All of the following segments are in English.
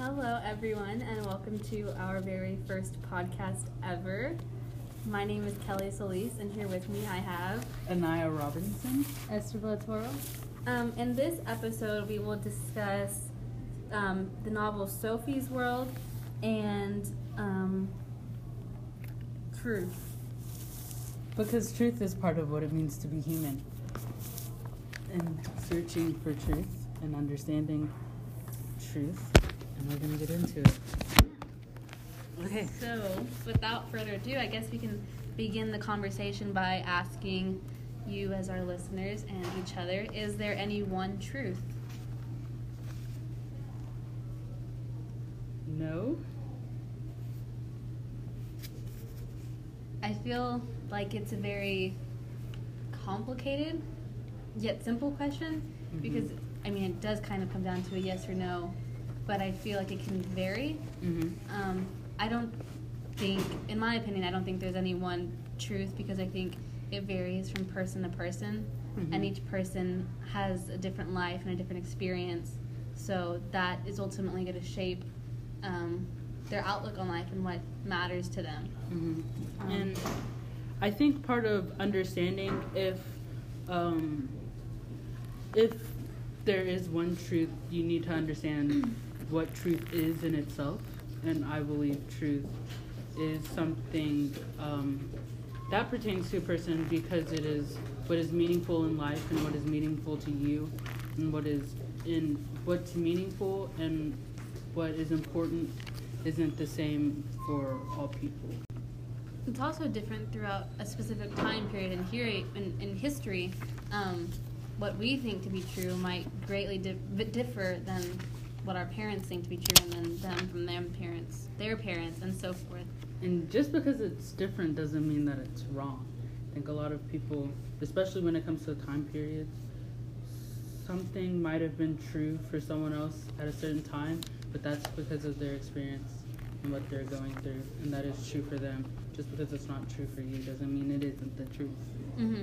Hello, everyone, and welcome to our very first podcast ever. My name is Kelly Solis, and here with me I have Anaya Robinson. Esther Villatoro. Um, in this episode, we will discuss um, the novel Sophie's World and um, truth. Because truth is part of what it means to be human. And searching for truth and understanding truth. And we're going to get into it. Okay. So, without further ado, I guess we can begin the conversation by asking you, as our listeners, and each other is there any one truth? No? I feel like it's a very complicated yet simple question Mhm. because I mean it does kind of come down to a yes or no, but I feel like it can vary. Mm-hmm. Um, I don't think, in my opinion, I don't think there's any one truth because I think it varies from person to person, Mhm. and each person has a different life and a different experience. So that is ultimately going to shape um, their outlook on life and what matters to them. Mm-hmm. Um, And I think part of understanding if um, if there is one truth, you need to understand what truth is in itself. And I believe truth is something um, that pertains to a person because it is what is meaningful in life and what is meaningful to you and what is in what's meaningful and what is important isn't the same for all people. It's also different throughout a specific time period in, here, in, in history. Um, what we think to be true might greatly di- differ than what our parents think to be true, and then them from their parents, their parents, and so forth. And just because it's different doesn't mean that it's wrong. I think a lot of people, especially when it comes to time periods, something might have been true for someone else at a certain time, but that's because of their experience and what they're going through, and that is true for them. Just because it's not true for you doesn't mean it isn't the truth. hmm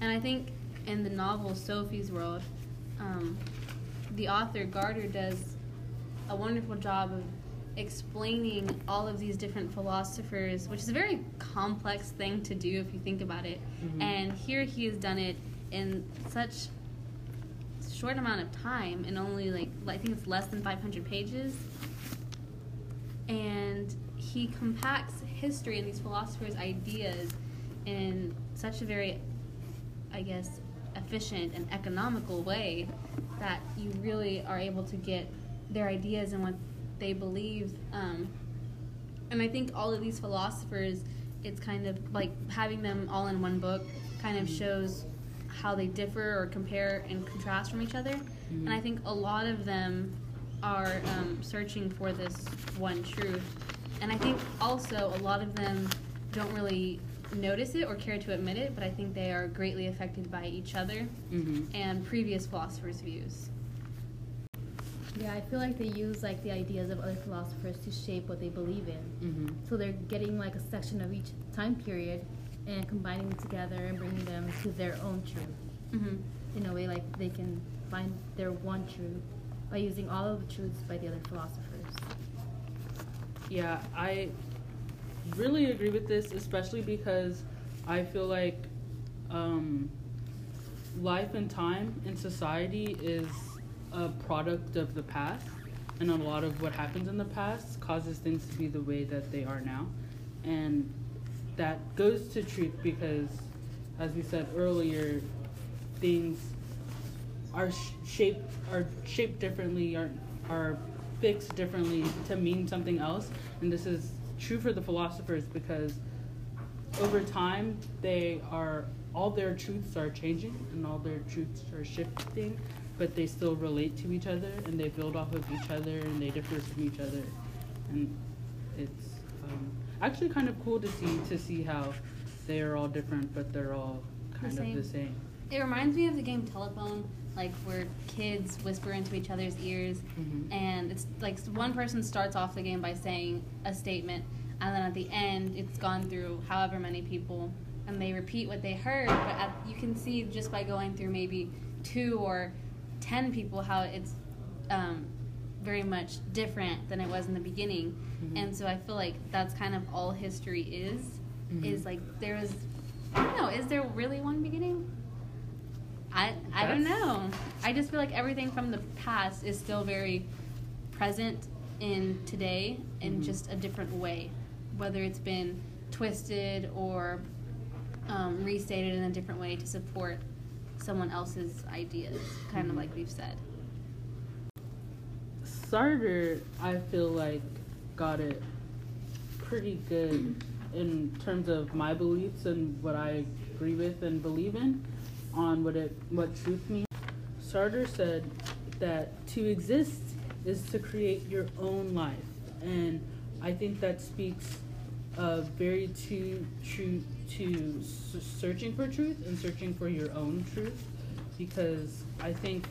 And I think in the novel Sophie's World, um, the author Gaarder does a wonderful job of explaining all of these different philosophers, which is a very complex thing to do if you think about it. Mhm. And here he has done it in such short amount of time, and only like I think it's less than 500 pages. And he compacts history and these philosophers' ideas in such a very, I guess, efficient and economical way that you really are able to get their ideas and what they believe. Um, and I think all of these philosophers, it's kind of like having them all in one book kind of shows how they differ or compare and contrast from each other. And I think a lot of them are um, searching for this one truth. And I think also a lot of them don't really notice it or care to admit it, but I think they are greatly affected by each other Mm-hmm. and previous philosophers' views. Yeah, I feel like they use like the ideas of other philosophers to shape what they believe in. Mm-hmm. So they're getting like a section of each time period and combining them together and bringing them to their own truth. hmm In a way, like they can find their one truth by using all of the truths by the other philosophers. Yeah, I really agree with this, especially because I feel like um, life and time in society is a product of the past, and a lot of what happens in the past causes things to be the way that they are now, and that goes to truth because, as we said earlier, things are sh- shaped are shaped differently are are fixed differently to mean something else. And this is true for the philosophers because over time they are all their truths are changing and all their truths are shifting but they still relate to each other and they build off of each other and they differ from each other. And it's um, actually kind of cool to see to see how they are all different but they're all kind of the same It reminds me of the game Telephone, like where kids whisper into each other's ears, Mhm. and it's like one person starts off the game by saying a statement, and then at the end, it's gone through however many people, and they repeat what they heard. But at, you can see just by going through maybe two or ten people how it's um, very much different than it was in the beginning. Mhm. And so I feel like that's kind of all history is. Mhm. Is like there was, I don't know. Is there really one beginning? I I don't know. I just feel like everything from the past is still very present in today in Mhm. just a different way, whether it's been twisted or um, restated in a different way to support someone else's ideas, kind of Mhm. like we've said. Sartre, I feel like, got it pretty good in terms of my beliefs and what I agree with and believe in on what it what truth means. Sartre said that to exist is to create your own life, and I think that speaks uh, very to true to searching for truth and searching for your own truth, because I think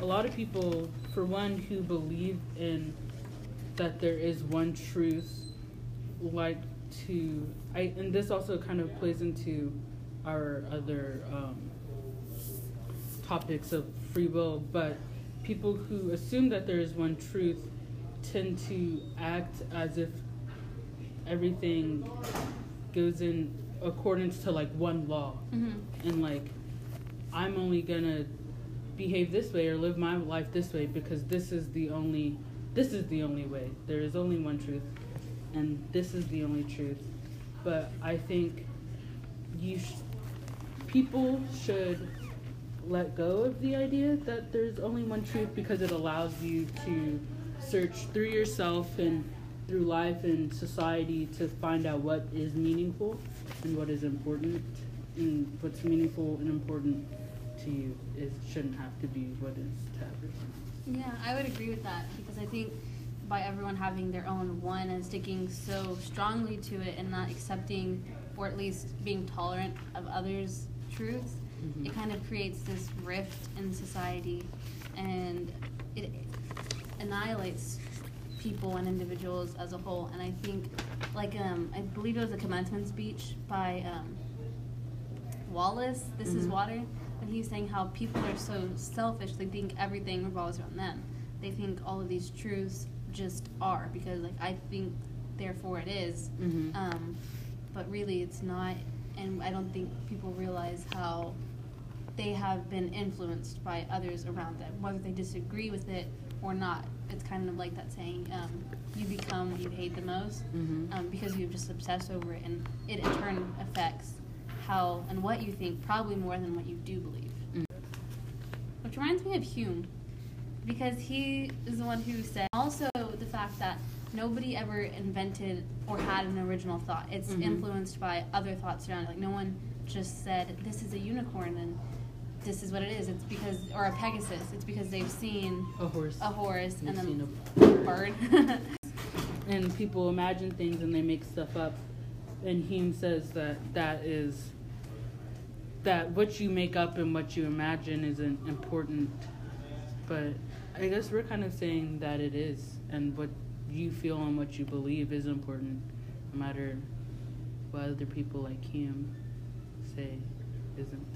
a lot of people, for one, who believe in that there is one truth, like to I and this also kind of plays into our other um, topics of free will, but people who assume that there is one truth tend to act as if everything goes in accordance to like one law Mm-hmm. and like I'm only gonna behave this way or live my life this way because this is the only this is the only way. There is only one truth, and this is the only truth. But I think you sh- people should let go of the idea that there's only one truth because it allows you to search through yourself and through life and society to find out what is meaningful and what is important and what's meaningful and important to you is shouldn't have to be what is to everyone. Yeah, I would agree with that because I think by everyone having their own one and sticking so strongly to it and not accepting or at least being tolerant of others' truths, Mhm. it kind of creates this rift in society and it annihilates people and individuals as a whole. And I think, like, um, I believe it was a commencement speech by um, Wallace, This is Mhm. Water, and he's saying how people are so selfish, they think everything revolves around them. They think all of these truths just are because, like, I think, therefore it is. Mhm. Um, but really, it's not, and I don't think people realize how they have been influenced by others around them, whether they disagree with it or not. It's kind of like that saying, um, you become what you hate the most Mhm. um, because you've just obsessed over it, and it in turn affects how and what you think, probably more than what you do believe. Mm. Which reminds me of Hume, because he is the one who said also the fact that nobody ever invented or had an original thought. It's Mhm. influenced by other thoughts around it. Like no one just said this is a unicorn and this is what it is. It's because or a Pegasus. It's because they've seen A horse. a horse and then a a bird. and people imagine things and they make stuff up and hume says that that is that what you make up and what you imagine isn't important but i guess we're kind of saying that it is and what you feel and what you believe is important no matter what other people like hume say isn't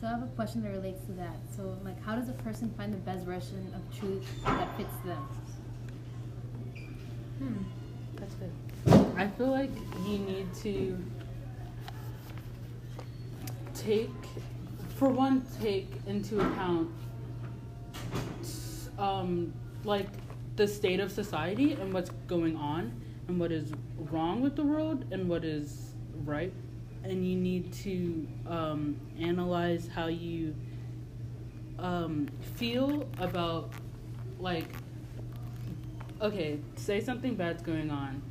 So I have a question that relates to that. So, like, how does a person find the best version of truth that fits them? hmm. That's good. I feel like you need to take, for one, take into account, um, like the state of society and what's going on and what is wrong with the world and what is right. And you need to um, analyze how you um, feel about, like, okay, say something bad's going on.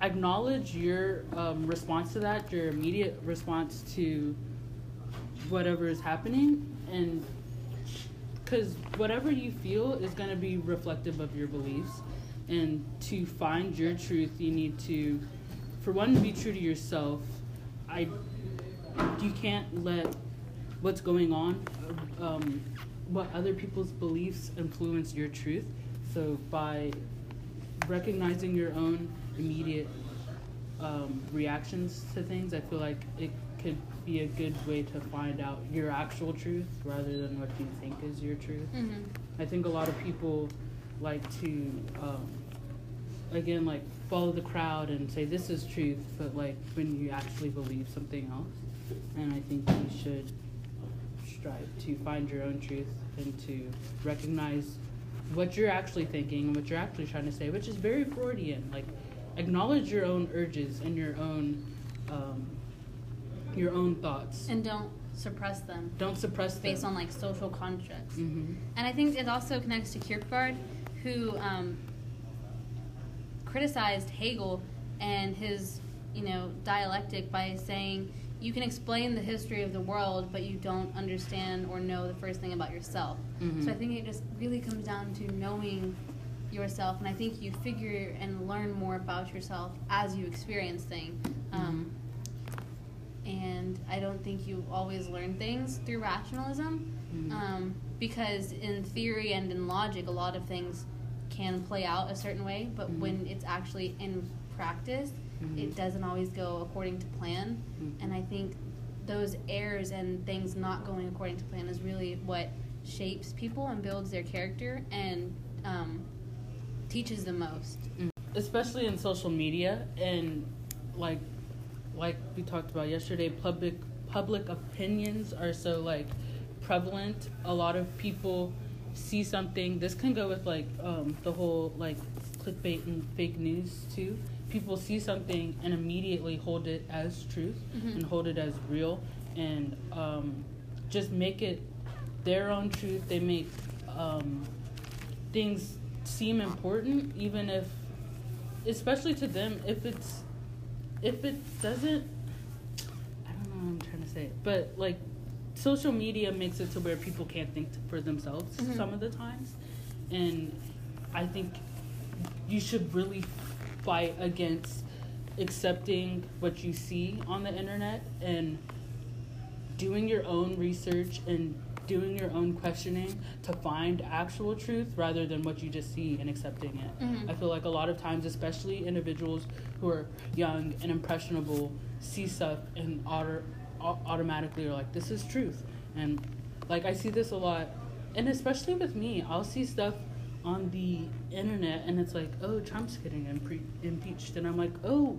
Acknowledge your um, response to that, your immediate response to whatever is happening, and because whatever you feel is going to be reflective of your beliefs. And to find your truth, you need to, for one, to be true to yourself. I, you can't let what's going on, um, what other people's beliefs influence your truth. So by recognizing your own immediate um, reactions to things, I feel like it could be a good way to find out your actual truth rather than what you think is your truth. Mm-hmm. I think a lot of people like to, um, again, like follow the crowd and say this is truth, but like when you actually believe something else. And I think you should strive to find your own truth and to recognize what you're actually thinking and what you're actually trying to say, which is very Freudian. Like, acknowledge your own urges and your own, um, your own thoughts. And don't suppress them Don't suppress based them. on like social constructs. hmm And I think it also connects to Kierkegaard, who um, criticized Hegel and his, you know, dialectic by saying you can explain the history of the world, but you don't understand or know the first thing about yourself. Mhm. So I think it just really comes down to knowing yourself, and I think you figure and learn more about yourself as you experience things. Um, and I don't think you always learn things through rationalism, Mhm. um, because in theory and in logic, a lot of things can play out a certain way, but Mhm. when it's actually in practice, Mhm. it doesn't always go according to plan. Mhm. And I think those errors and things not going according to plan is really what shapes people and builds their character and um, teaches the most. especially in social media and like like we talked about yesterday public public opinions are so like prevalent a lot of people see something this can go with like um, the whole like clickbait and fake news too people see something and immediately hold it as truth Mhm. and hold it as real and um, just make it their own truth they make um, things seem important even if especially to them if it's if it doesn't i don't know how i'm trying to say but like social media makes it to where people can't think for themselves Mhm. some of the times and i think you should really fight against accepting what you see on the internet and doing your own research and doing your own questioning to find actual truth rather than what you just see and accepting it. Mhm. I feel like a lot of times, especially individuals who are young and impressionable, see stuff and auto- au- automatically are like, this is truth. And like, I see this a lot. And especially with me, I'll see stuff on the internet and it's like, oh, Trump's getting impre- impeached. And I'm like, oh,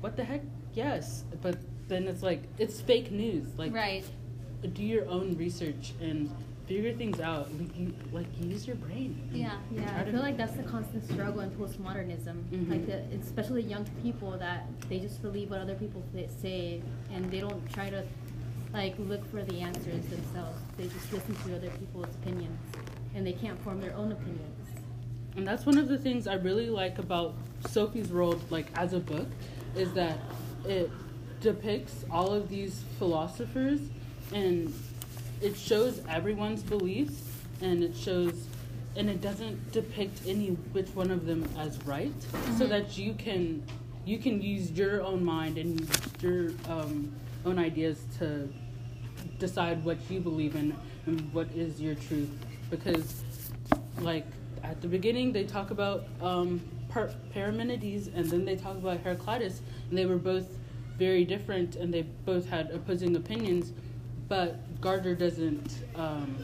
what the heck? Yes. But then it's like, it's fake news. Like, right. do your own research and figure things out. Like, you, like use your brain. Yeah. Yeah, try I to- feel like that's the constant struggle in postmodernism. Mhm. Like, the, especially young people that they just believe what other people say, and they don't try to like look for the answers themselves. They just listen to other people's opinions, and they can't form their own opinions. And that's one of the things I really like about Sophie's World, like as a book, is that it depicts all of these philosophers and it shows everyone's beliefs and it shows and it doesn't depict any which one of them as right. So Mhm. that you can you can use your own mind and your um, own ideas to decide what you believe in and what is your truth. Because like at the beginning they talk about um, Parmenides and then they talk about Heraclitus and they were both very different and they both had opposing opinions but Gaarder doesn't um,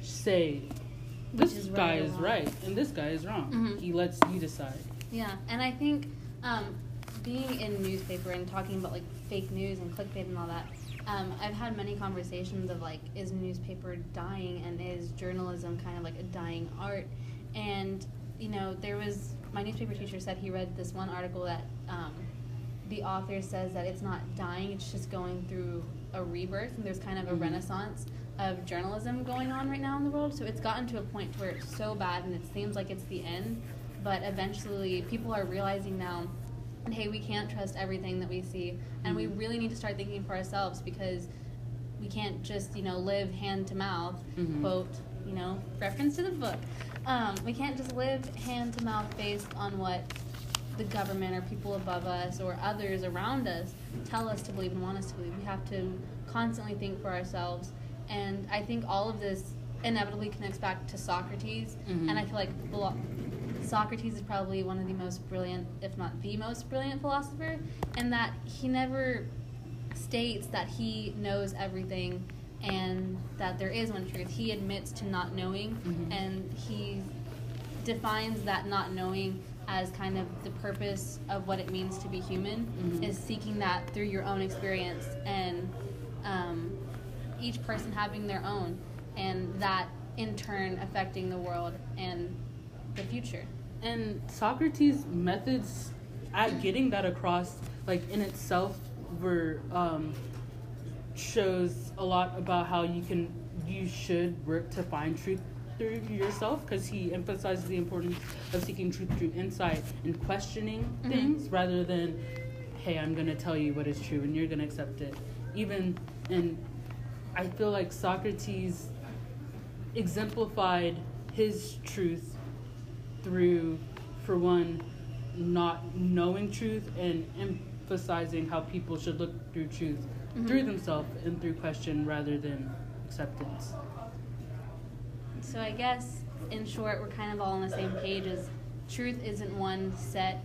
say this is guy right is right and this guy is wrong Mhm. he lets you decide Yeah, and I think um, being in newspaper and talking about like fake news and clickbait and all that, um, I've had many conversations of like, is newspaper dying and is journalism kind of like a dying art? And you know, there was my newspaper teacher said he read this one article that um, the author says that it's not dying; it's just going through a rebirth, and there's kind of a Mhm. renaissance of journalism going on right now in the world. So it's gotten to a point where it's so bad and it seems like it's the end. But eventually, people are realizing now, hey, we can't trust everything that we see, and we Mhm. really need to start thinking for ourselves because we can't just you know live hand to mouth. Mhm. Quote, you know, reference to the book. Um, we can't just live hand to mouth based on what the government or people above us or others around us tell us to believe and want us to believe. We have to constantly think for ourselves. And I think all of this inevitably connects back to Socrates. Mhm. And I feel like Socrates is probably one of the most brilliant, if not the most brilliant philosopher, and that he never states that he knows everything and that there is one truth. He admits to not knowing, Mhm. and he defines that not knowing as kind of the purpose of what it means to be human Mhm. is seeking that through your own experience and um, each person having their own and that in turn affecting the world and the future And Socrates' methods at getting that across, like in itself, were um, shows a lot about how you can, you should work to find truth through yourself, because he emphasizes the importance of seeking truth through insight and questioning Mhm. things rather than, hey, I'm gonna tell you what is true and you're gonna accept it. Even and I feel like Socrates exemplified his truth through, for one, not knowing truth and emphasizing how people should look through truth Mhm. through themselves and through question rather than acceptance. So I guess, in short, we're kind of all on the same page. As truth isn't one set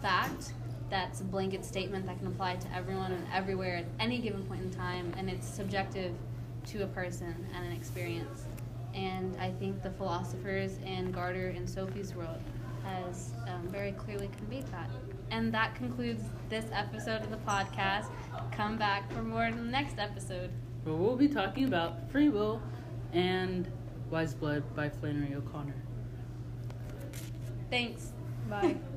fact that's a blanket statement that can apply to everyone and everywhere at any given point in time, and it's subjective to a person and an experience. And I think the philosophers and Gaarder and Sophie's world has um, very clearly conveyed that. And that concludes this episode of the podcast. Come back for more in the next episode. But we'll be talking about free will and Wise Blood by Flannery O'Connor. Thanks. Bye.